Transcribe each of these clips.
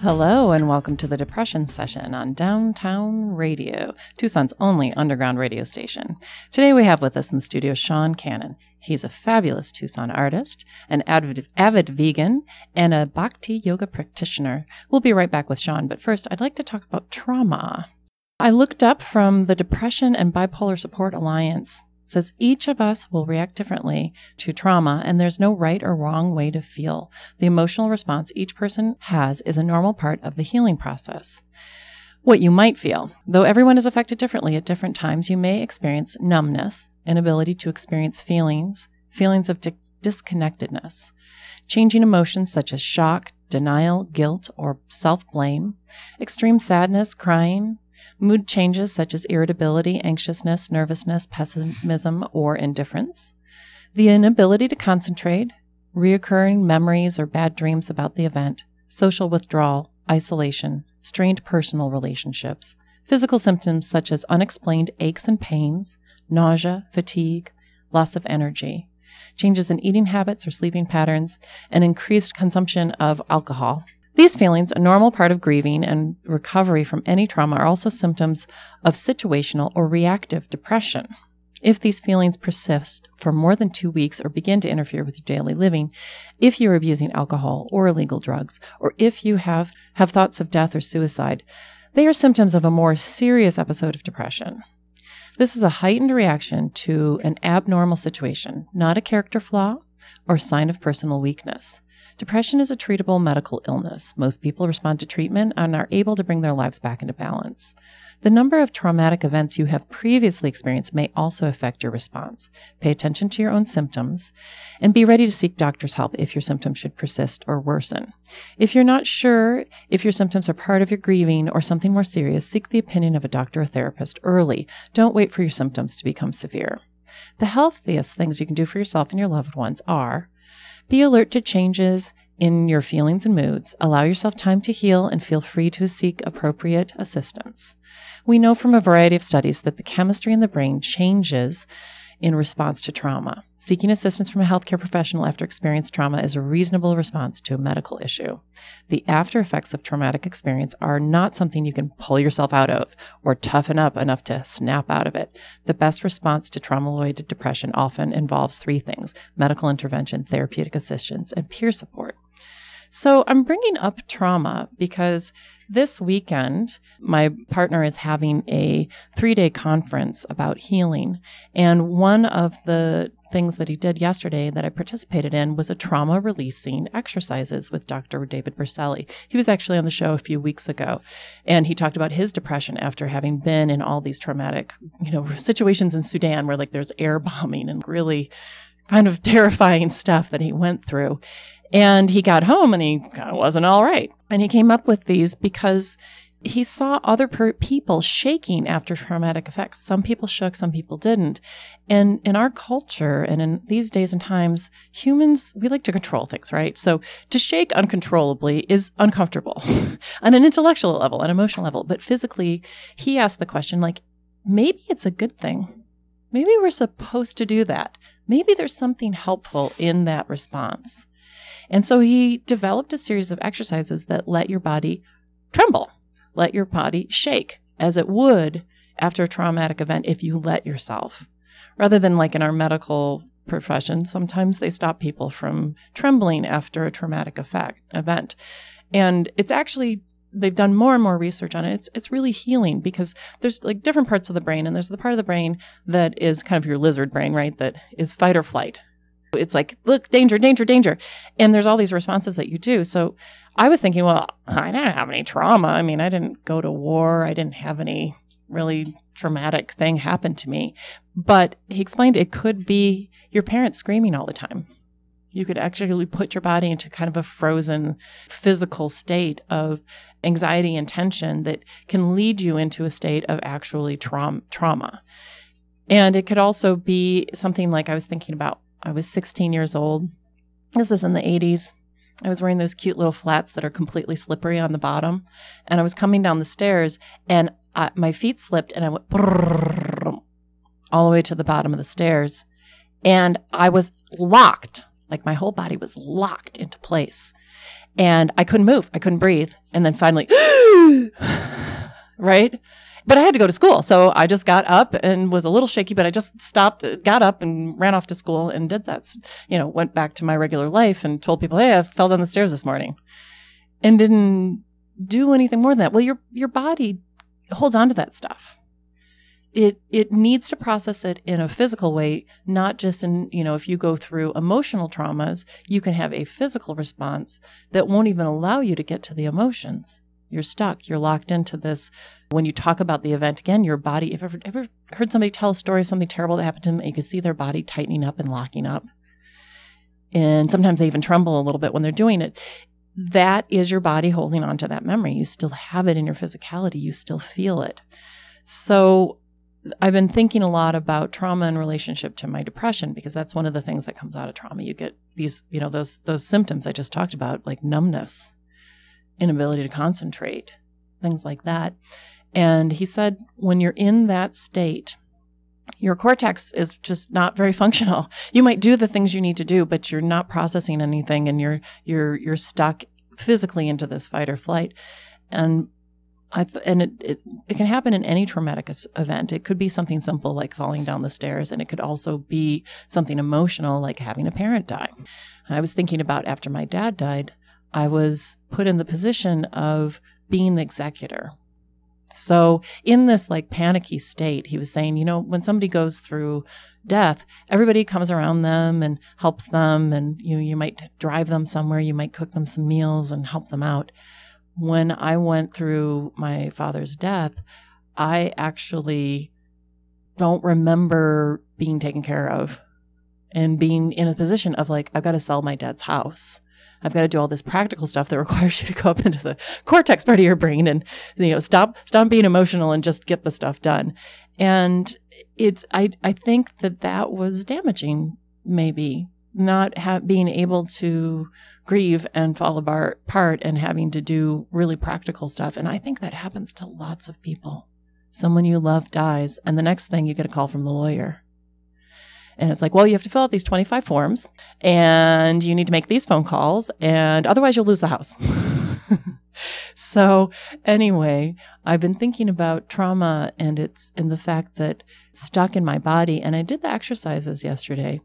Hello, and welcome to the Depression Session on Downtown Radio, Tucson's only underground radio station. Today we have with us in the studio Sean Cannon. He's a fabulous Tucson artist, an avid, avid vegan, and a bhakti yoga practitioner. We'll be right back with Sean, but first, I'd like to talk about trauma. I looked up from the Depression and Bipolar Support Alliance says each of us will react differently to trauma, and there's no right or wrong way to feel. The emotional response each person has is a normal part of the healing process. What you might feel, though everyone is affected differently at different times, you may experience numbness, inability to experience feelings, feelings of di- disconnectedness, changing emotions such as shock, denial, guilt, or self blame, extreme sadness, crying, mood changes such as irritability, anxiousness, nervousness, pessimism, or indifference, the inability to concentrate, reoccurring memories or bad dreams about the event, social withdrawal, isolation, strained personal relationships, physical symptoms such as unexplained aches and pains, nausea, fatigue, loss of energy, changes in eating habits or sleeping patterns, and increased consumption of alcohol. These feelings, a normal part of grieving and recovery from any trauma, are also symptoms of situational or reactive depression. If these feelings persist for more than two weeks or begin to interfere with your daily living, if you're abusing alcohol or illegal drugs, or if you have, have thoughts of death or suicide, they are symptoms of a more serious episode of depression. This is a heightened reaction to an abnormal situation, not a character flaw or sign of personal weakness. Depression is a treatable medical illness. Most people respond to treatment and are able to bring their lives back into balance. The number of traumatic events you have previously experienced may also affect your response. Pay attention to your own symptoms and be ready to seek doctor's help if your symptoms should persist or worsen. If you're not sure if your symptoms are part of your grieving or something more serious, seek the opinion of a doctor or therapist early. Don't wait for your symptoms to become severe. The healthiest things you can do for yourself and your loved ones are be alert to changes in your feelings and moods. Allow yourself time to heal and feel free to seek appropriate assistance. We know from a variety of studies that the chemistry in the brain changes in response to trauma. Seeking assistance from a healthcare professional after experienced trauma is a reasonable response to a medical issue. The after effects of traumatic experience are not something you can pull yourself out of or toughen up enough to snap out of it. The best response to trauma related depression often involves three things medical intervention, therapeutic assistance, and peer support. So I'm bringing up trauma because this weekend, my partner is having a three day conference about healing. And one of the things that he did yesterday that I participated in was a trauma releasing exercises with Dr. David Berceli. He was actually on the show a few weeks ago and he talked about his depression after having been in all these traumatic, you know, situations in Sudan where like there's air bombing and really kind of terrifying stuff that he went through. And he got home and he kind of wasn't all right. And he came up with these because he saw other per- people shaking after traumatic effects. Some people shook, some people didn't. And in our culture and in these days and times, humans, we like to control things, right? So to shake uncontrollably is uncomfortable on an intellectual level, an emotional level. But physically, he asked the question like, maybe it's a good thing. Maybe we're supposed to do that. Maybe there's something helpful in that response. And so he developed a series of exercises that let your body tremble, let your body shake as it would after a traumatic event if you let yourself. Rather than like in our medical profession, sometimes they stop people from trembling after a traumatic effect, event. And it's actually they've done more and more research on it. It's it's really healing because there's like different parts of the brain and there's the part of the brain that is kind of your lizard brain, right? That is fight or flight. It's like, look, danger, danger, danger. And there's all these responses that you do. So I was thinking, well, I didn't have any trauma. I mean, I didn't go to war. I didn't have any really traumatic thing happen to me. But he explained it could be your parents screaming all the time. You could actually put your body into kind of a frozen physical state of anxiety and tension that can lead you into a state of actually traum- trauma. And it could also be something like I was thinking about. I was 16 years old. This was in the 80s. I was wearing those cute little flats that are completely slippery on the bottom. And I was coming down the stairs and I, my feet slipped and I went all the way to the bottom of the stairs. And I was locked, like my whole body was locked into place. And I couldn't move, I couldn't breathe. And then finally, right? But I had to go to school. So I just got up and was a little shaky, but I just stopped, got up and ran off to school and did that. You know, went back to my regular life and told people, hey, I fell down the stairs this morning and didn't do anything more than that. Well, your, your body holds on to that stuff. It, it needs to process it in a physical way, not just in, you know, if you go through emotional traumas, you can have a physical response that won't even allow you to get to the emotions. You're stuck. You're locked into this. When you talk about the event again, your body, if ever, ever heard somebody tell a story of something terrible that happened to them, and you can see their body tightening up and locking up. And sometimes they even tremble a little bit when they're doing it. That is your body holding on to that memory. You still have it in your physicality, you still feel it. So I've been thinking a lot about trauma in relationship to my depression because that's one of the things that comes out of trauma. You get these, you know, those those symptoms I just talked about, like numbness, inability to concentrate, things like that. And he said, when you're in that state, your cortex is just not very functional. You might do the things you need to do, but you're not processing anything and you're you're you're stuck physically into this fight or flight. And I th- and it, it, it can happen in any traumatic event. It could be something simple like falling down the stairs, and it could also be something emotional like having a parent die. And I was thinking about after my dad died, I was put in the position of being the executor. So, in this like panicky state, he was saying, you know, when somebody goes through death, everybody comes around them and helps them, and you know, you might drive them somewhere, you might cook them some meals and help them out. When I went through my father's death, I actually don't remember being taken care of and being in a position of like, I've got to sell my dad's house. I've got to do all this practical stuff that requires you to go up into the cortex part of your brain and you know stop stop being emotional and just get the stuff done. And it's I I think that that was damaging maybe not ha- being able to grieve and fall apart and having to do really practical stuff. And I think that happens to lots of people. Someone you love dies, and the next thing you get a call from the lawyer and it's like, well, you have to fill out these 25 forms and you need to make these phone calls, and otherwise you'll lose the house. so, anyway, I've been thinking about trauma and it's in the fact that stuck in my body. And I did the exercises yesterday.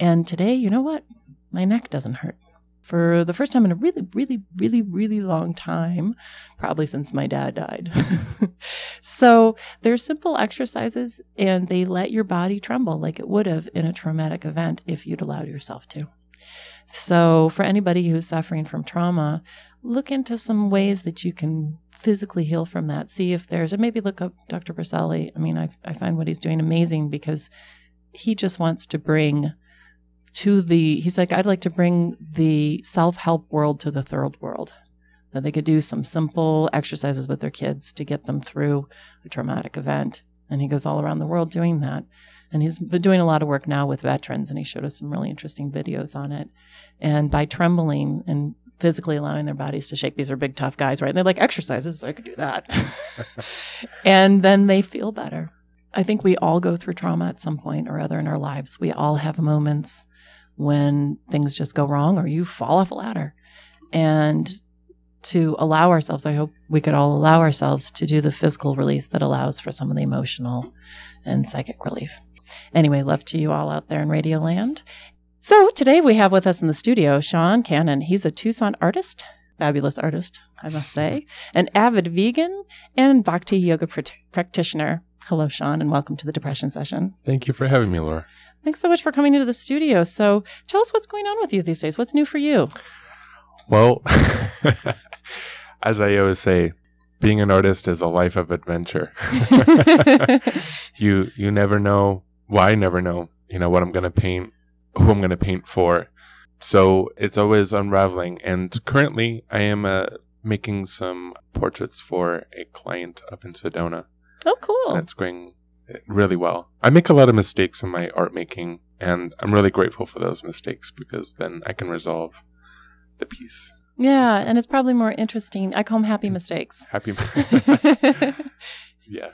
And today, you know what? My neck doesn't hurt for the first time in a really, really, really, really long time, probably since my dad died. so they're simple exercises and they let your body tremble like it would have in a traumatic event if you'd allowed yourself to. So, for anybody who's suffering from trauma, look into some ways that you can physically heal from that. See if there's, and maybe look up Dr. Berceli. I mean, I, I find what he's doing amazing because he just wants to bring to the, he's like, I'd like to bring the self help world to the third world. That they could do some simple exercises with their kids to get them through a traumatic event. And he goes all around the world doing that. And he's been doing a lot of work now with veterans, and he showed us some really interesting videos on it. And by trembling and physically allowing their bodies to shake, these are big, tough guys, right? And they're like, exercises, I could do that. and then they feel better. I think we all go through trauma at some point or other in our lives. We all have moments when things just go wrong or you fall off a ladder. And to allow ourselves, I hope we could all allow ourselves to do the physical release that allows for some of the emotional and psychic relief. Anyway, love to you all out there in Radio Land. So today we have with us in the studio Sean Cannon. He's a Tucson artist, fabulous artist, I must say, an avid vegan and bhakti yoga pr- practitioner. Hello, Sean, and welcome to the Depression Session. Thank you for having me, Laura. Thanks so much for coming into the studio. So tell us what's going on with you these days. What's new for you? Well, as I always say, being an artist is a life of adventure. you you never know. Well, I never know. You know what I'm going to paint, who I'm going to paint for. So it's always unraveling. And currently, I am a making some portraits for a client up in Sedona. Oh, cool. And it's going eh, really well. I make a lot of mistakes in my art making, and I'm really grateful for those mistakes because then I can resolve the piece. Yeah, and it's probably more interesting. I call them happy mistakes. Happy. yeah.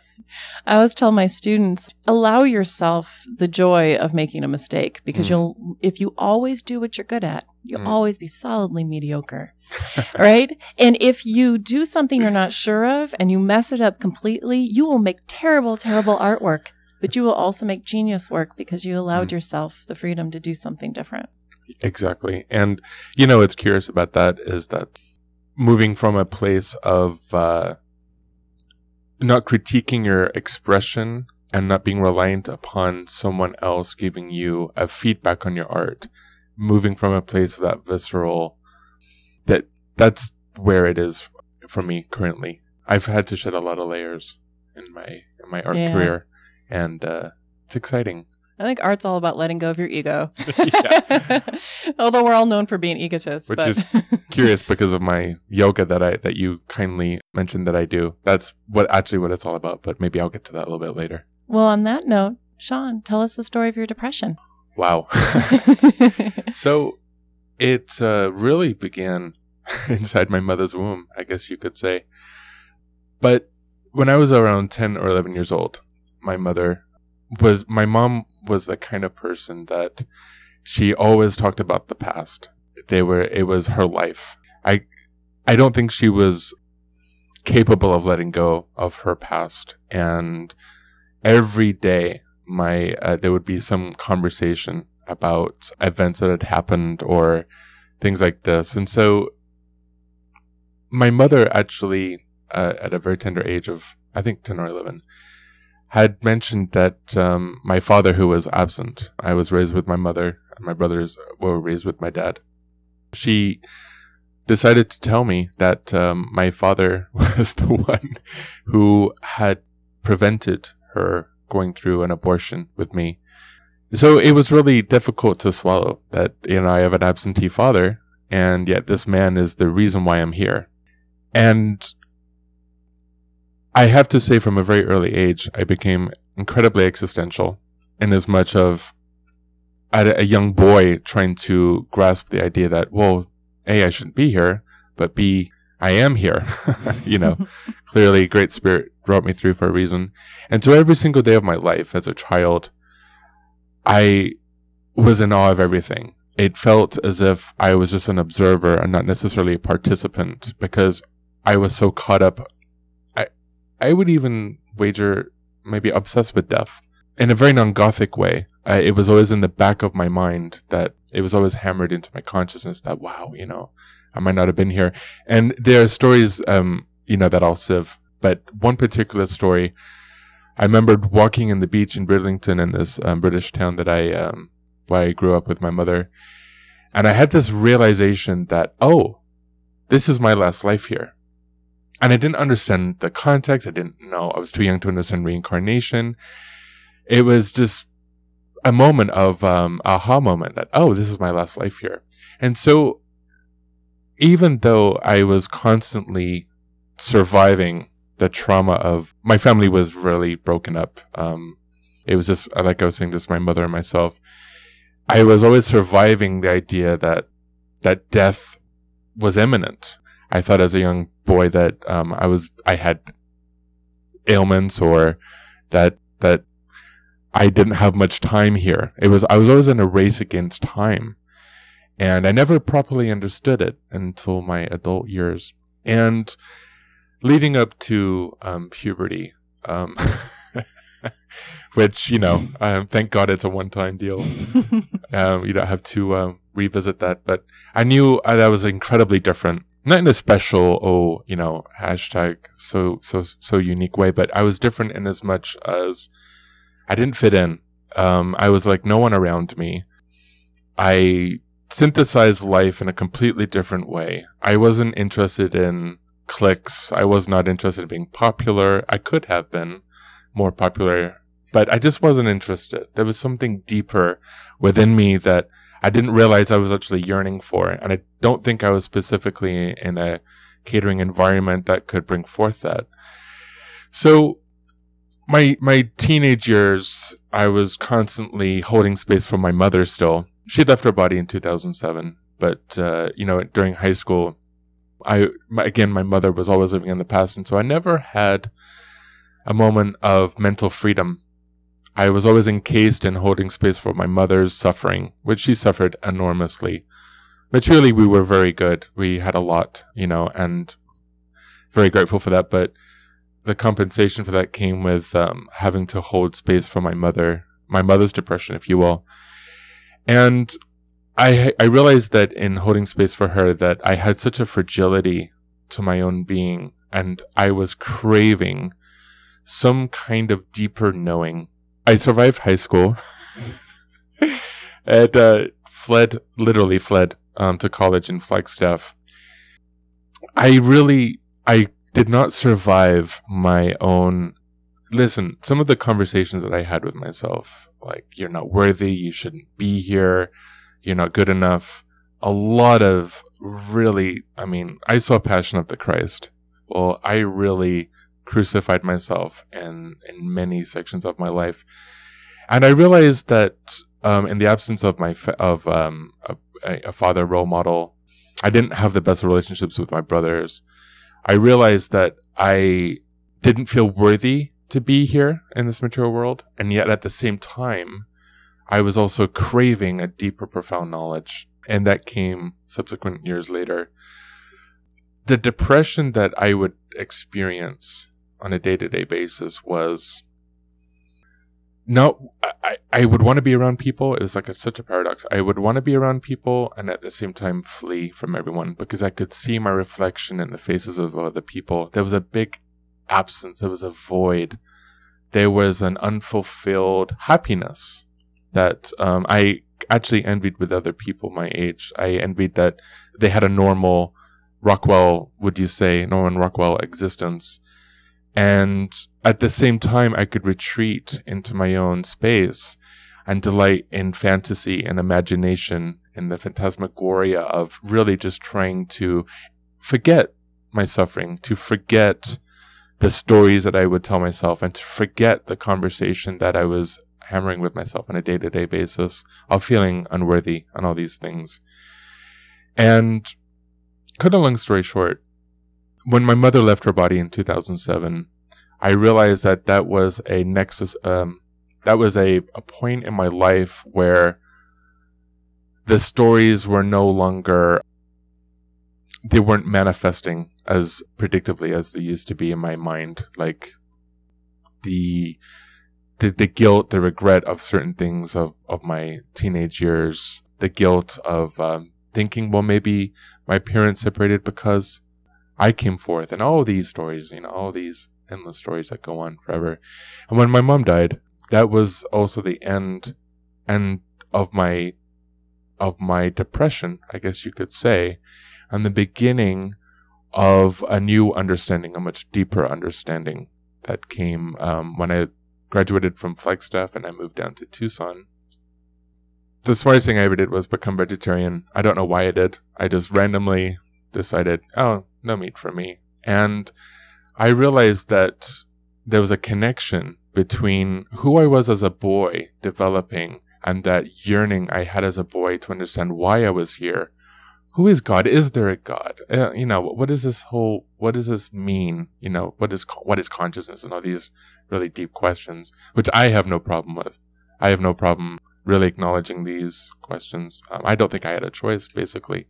I always tell my students, allow yourself the joy of making a mistake because Mm. you'll, if you always do what you're good at, you'll Mm. always be solidly mediocre. right? And if you do something you're not sure of and you mess it up completely, you will make terrible, terrible artwork, but you will also make genius work because you allowed Mm. yourself the freedom to do something different. Exactly. And you know what's curious about that is that moving from a place of uh, not critiquing your expression and not being reliant upon someone else giving you a feedback on your art, moving from a place of that visceral that that's where it is for me currently. I've had to shed a lot of layers in my in my art Yeah. career and uh, it's exciting. I think art's all about letting go of your ego. Although we're all known for being egotists. Which but is curious because of my yoga that I that you kindly mentioned that I do. That's what actually what it's all about. But maybe I'll get to that a little bit later. well, on that note, Sean, tell us the story of your depression. Wow. so it uh, really began inside my mother's womb, I guess you could say. But when I was around ten or eleven years old, my mother was my mom was the kind of person that she always talked about the past. They were it was her life. I I don't think she was capable of letting go of her past and every day my uh, there would be some conversation about events that had happened or things like this and so my mother actually uh, at a very tender age of i think 10 or 11 had mentioned that um, my father who was absent i was raised with my mother and my brothers were raised with my dad she decided to tell me that um, my father was the one who had prevented her going through an abortion with me. So it was really difficult to swallow that, you know, I have an absentee father and yet this man is the reason why I'm here. And I have to say from a very early age, I became incredibly existential in as much of a, a young boy trying to grasp the idea that, well, A, I shouldn't be here, but B, I am here. you know, clearly great spirit brought me through for a reason. And so every single day of my life as a child, I was in awe of everything. It felt as if I was just an observer and not necessarily a participant because I was so caught up. I, would even wager maybe obsessed with death in a very non-gothic way. I, it was always in the back of my mind that it was always hammered into my consciousness that, wow, you know, I might not have been here. And there are stories, um, you know, that I'll sieve. But one particular story, I remembered walking in the beach in Bridlington in this um, British town that I, um, where I grew up with my mother. And I had this realization that, oh, this is my last life here. And I didn't understand the context. I didn't know. I was too young to understand reincarnation. It was just a moment of um, aha moment that, oh, this is my last life here. And so even though I was constantly surviving the trauma of my family was really broken up. Um, it was just like I was saying, just my mother and myself. I was always surviving the idea that that death was imminent. I thought as a young boy that um, I was I had ailments or that that I didn't have much time here. It was I was always in a race against time. And I never properly understood it until my adult years. And leading up to um, puberty, um, which, you know, um, thank God it's a one time deal. Um, you don't have to uh, revisit that. But I knew uh, that was incredibly different. Not in a special, oh, you know, hashtag so, so, so unique way, but I was different in as much as I didn't fit in. Um, I was like no one around me. I synthesized life in a completely different way. I wasn't interested in cliques. I was not interested in being popular. I could have been more popular, but I just wasn't interested. There was something deeper within me that I didn't realize I was actually yearning for. It. And I don't think I was specifically in a catering environment that could bring forth that. So my my teenage years, I was constantly holding space for my mother. Still, she left her body in 2007, but uh, you know, during high school, I my, again, my mother was always living in the past, and so I never had a moment of mental freedom. I was always encased in holding space for my mother's suffering, which she suffered enormously. Truly, we were very good. We had a lot, you know, and very grateful for that. But the compensation for that came with um, having to hold space for my mother, my mother's depression, if you will. And I I realized that in holding space for her that I had such a fragility to my own being, and I was craving some kind of deeper knowing. I survived high school and uh, fled, literally fled um, to college in Flagstaff. I really, I did not survive my own. Listen, some of the conversations that I had with myself, like, you're not worthy, you shouldn't be here, you're not good enough. A lot of really, I mean, I saw Passion of the Christ. Well, I really crucified myself in, in many sections of my life. And I realized that um, in the absence of my fa- of um, a, a father role model, I didn't have the best relationships with my brothers. I realized that I didn't feel worthy to be here in this material world. And yet at the same time, I was also craving a deeper, profound knowledge. And that came subsequent years later. The depression that I would experience on a day to day basis was no, I, I would want to be around people. It was like a, such a paradox. I would want to be around people and at the same time flee from everyone because I could see my reflection in the faces of other people. There was a big absence. There was a void. There was an unfulfilled happiness that um, I actually envied with other people my age. I envied that they had a normal Rockwell, would you say, Norman Rockwell existence and at the same time, I could retreat into my own space and delight in fantasy and imagination in the phantasmagoria of really just trying to forget my suffering, to forget the stories that I would tell myself and to forget the conversation that I was hammering with myself on a day to day basis of feeling unworthy and all these things. And cut a long story short, when my mother left her body in 2007, I realized that that was a nexus, um, that was a, a point in my life where the stories were no longer, they weren't manifesting as predictably as they used to be in my mind. Like the, the, the guilt, the regret of certain things of, of my teenage years, the guilt of um, thinking, well, maybe my parents separated because I came forth, and all these stories, you know, all these endless stories that go on forever. And when my mom died, that was also the end end of my of my depression, I guess you could say, and the beginning of a new understanding, a much deeper understanding that came um, when I graduated from Flagstaff and I moved down to Tucson. The smartest thing I ever did was become vegetarian. I don't know why I did. I just randomly decided, oh, no meat for me. And I realized that there was a connection between who I was as a boy developing and that yearning I had as a boy to understand why I was here. Who is God? Is there a God? Uh, you know, what is this whole, what does this mean? You know, what is, what is consciousness and all these really deep questions, which I have no problem with. I have no problem really acknowledging these questions. Um, I don't think I had a choice, basically.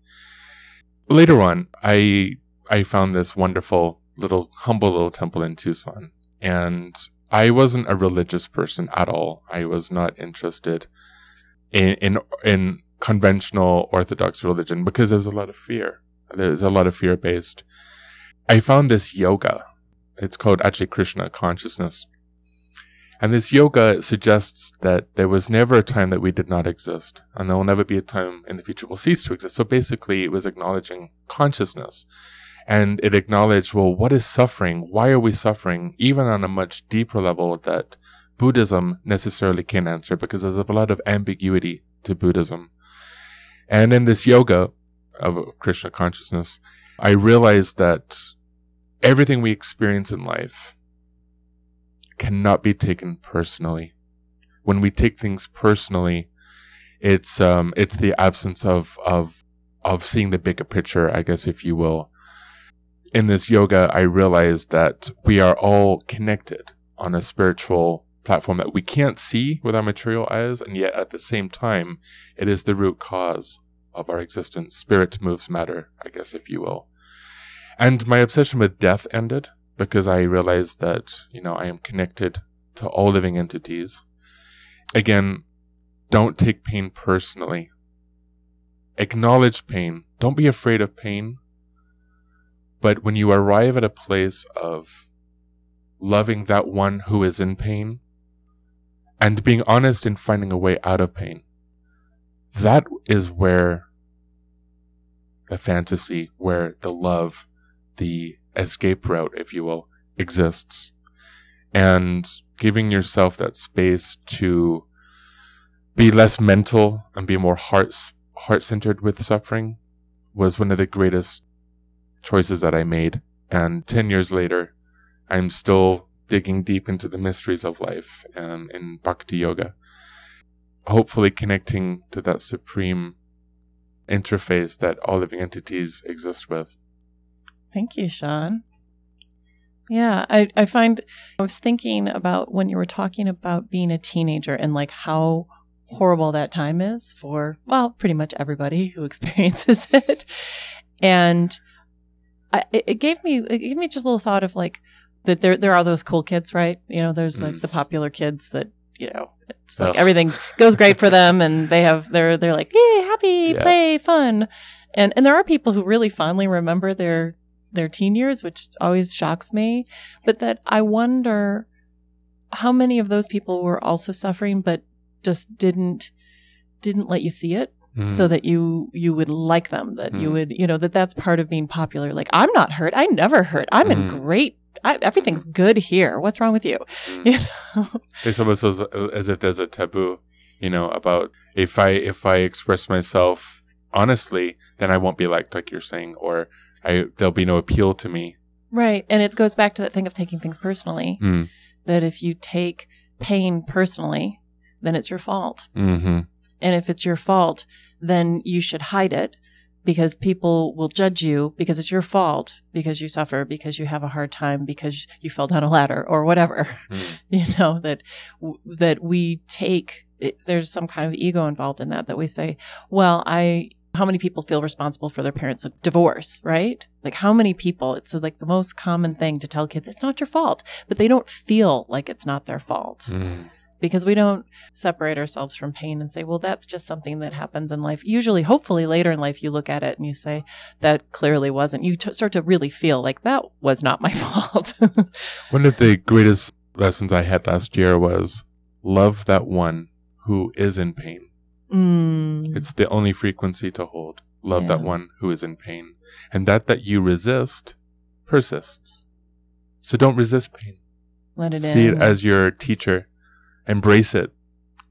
Later on, I I found this wonderful little humble little temple in Tucson. And I wasn't a religious person at all. I was not interested in in, in conventional orthodox religion because there was a lot of fear. There's a lot of fear based. I found this yoga. It's called actually Krishna consciousness. And this yoga suggests that there was never a time that we did not exist, and there will never be a time in the future we'll cease to exist. So basically, it was acknowledging consciousness and it acknowledged, well, what is suffering? Why are we suffering? Even on a much deeper level that Buddhism necessarily can't answer because there's a lot of ambiguity to Buddhism. And in this yoga of Krishna consciousness, I realized that everything we experience in life cannot be taken personally. When we take things personally, it's um it's the absence of of of seeing the bigger picture, I guess if you will. In this yoga, I realized that we are all connected on a spiritual platform that we can't see with our material eyes, and yet at the same time, it is the root cause of our existence. Spirit moves matter, I guess, if you will. And my obsession with death ended because I realized that, you know, I am connected to all living entities. Again, don't take pain personally. Acknowledge pain. Don't be afraid of pain. But when you arrive at a place of loving that one who is in pain and being honest in finding a way out of pain, that is where the fantasy, where the love, the escape route, if you will, exists. And giving yourself that space to be less mental and be more heart heart centered with suffering was one of the greatest choices that I made. And 10 years later, I'm still digging deep into the mysteries of life um, in Bhakti Yoga, hopefully connecting to that supreme interface that all living entities exist with. Thank you, Sean. Yeah, I, I find I was thinking about when you were talking about being a teenager and like how horrible that time is for, well, pretty much everybody who experiences it. And I, it gave me, it gave me just a little thought of like, that there, there are those cool kids, right? You know, there's like mm. the popular kids that, you know, it's like oh. everything goes great for them and they have, they're, they're like, yay, happy, yeah. play, fun. And, and there are people who really fondly remember their, their teen years, which always shocks me. But that I wonder how many of those people were also suffering, but just didn't didn't let you see it mm. so that you you would like them that mm. you would you know that that's part of being popular like i'm not hurt i never hurt i'm mm. in great I, everything's good here what's wrong with you, mm. you know? it's almost as, as if there's a taboo you know about if i if i express myself honestly then i won't be liked like you're saying or i there'll be no appeal to me right and it goes back to that thing of taking things personally mm. that if you take pain personally then it's your fault. Mm-hmm. And if it's your fault, then you should hide it because people will judge you because it's your fault, because you suffer, because you have a hard time, because you fell down a ladder or whatever. Mm. You know that that we take. It, there's some kind of ego involved in that. That we say, well, I. How many people feel responsible for their parents' divorce, right? Like how many people? It's like the most common thing to tell kids, it's not your fault, but they don't feel like it's not their fault. Mm because we don't separate ourselves from pain and say, well, that's just something that happens in life. Usually, hopefully, later in life, you look at it and you say, that clearly wasn't. You t- start to really feel like that was not my fault. one of the greatest lessons I had last year was love that one who is in pain. Mm. It's the only frequency to hold. Love yeah. that one who is in pain. And that that you resist persists. So don't resist pain. Let it in. See in. it as your teacher embrace it,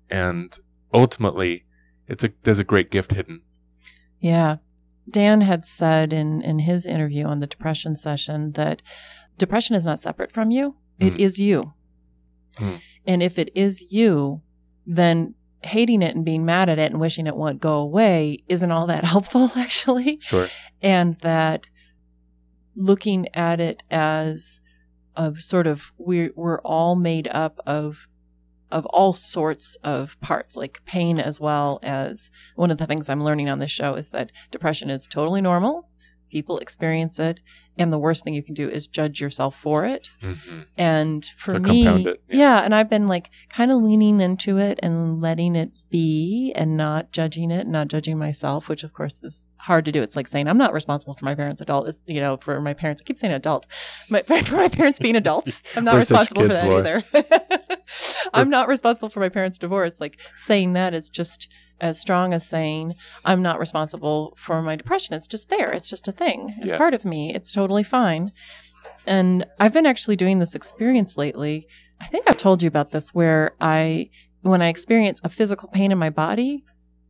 and ultimately, it's a there's a great gift hidden. Yeah. Dan had said in, in his interview on the depression session that depression is not separate from you. It mm. is you. Mm. And if it is you, then hating it and being mad at it and wishing it would go away isn't all that helpful, actually. Sure. And that looking at it as a sort of we're, we're all made up of of all sorts of parts, like pain as well as one of the things I'm learning on this show is that depression is totally normal. People experience it, and the worst thing you can do is judge yourself for it. Mm-hmm. And for to me, yeah. yeah, and I've been like kind of leaning into it and letting it be, and not judging it, not judging myself, which of course is hard to do. It's like saying I'm not responsible for my parents' adult. It's you know for my parents. I keep saying adult, my, for my parents being adults. I'm not responsible kids, for that either. I'm not responsible for my parents' divorce. Like saying that is just as strong as saying I'm not responsible for my depression. It's just there. It's just a thing. It's yeah. part of me. It's totally fine. And I've been actually doing this experience lately. I think I've told you about this where I when I experience a physical pain in my body,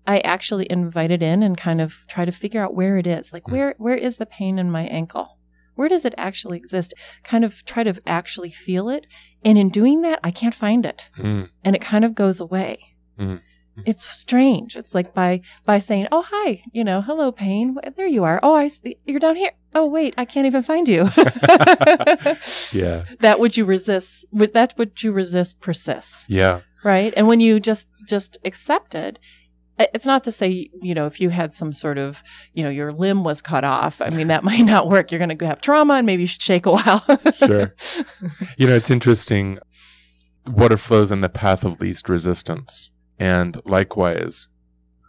I actually invite it in and kind of try to figure out where it is. Like, Mm. where where is the pain in my ankle? Where does it actually exist? Kind of try to actually feel it. And in doing that, I can't find it. Mm. And it kind of goes away. Mhm. It's strange. It's like by by saying, "Oh, hi, you know, hello, pain. There you are. Oh, I see. you're down here. Oh, wait, I can't even find you." Yeah. that would you resist? That would you resist persists? Yeah. right and when you just just accept it it's not to say you know if you had some sort of you know your limb was cut off i mean that might not work you're going to have trauma and maybe you should shake a while Sure. You know, it's interesting. Water flows in the path of least resistance. And likewise,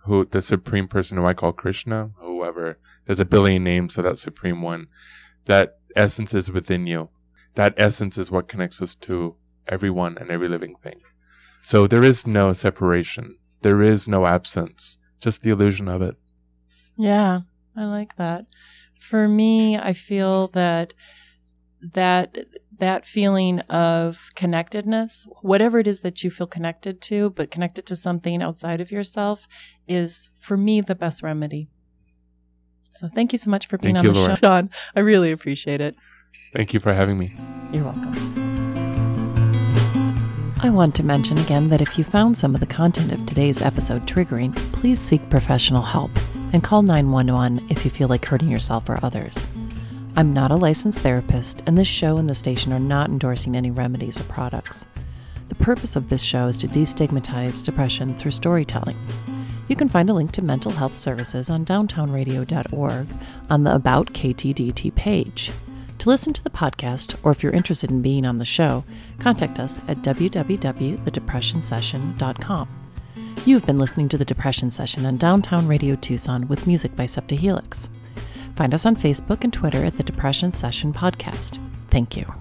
who the supreme person who I call Krishna, whoever, there's a billion names for that supreme one. That essence is within you. That essence is what connects us to everyone and every living thing. So there is no separation. There is no absence, just the illusion of it. yeah i like that for me i feel that that that feeling of connectedness whatever it is that you feel connected to but connected to something outside of yourself is for me the best remedy so thank you so much for being Thank on you, the Laura. show Sean. i really appreciate it Thank you for having me. you're welcome I want to mention again that if you found some of the content of today's episode triggering, please seek professional help and call 911 if you feel like hurting yourself or others. I'm not a licensed therapist, and this show and the station are not endorsing any remedies or products. The purpose of this show is to destigmatize depression through storytelling. You can find a link to mental health services on downtownradio.org on the About KTDT page. To listen to the podcast, or if you're interested in being on the show, contact us at www.thedepressionsession.com. You've been listening to The Depression Session on Downtown Radio Tucson with music by Septa Helix. Find us on Facebook and Twitter at The Depression Session Podcast. Thank you.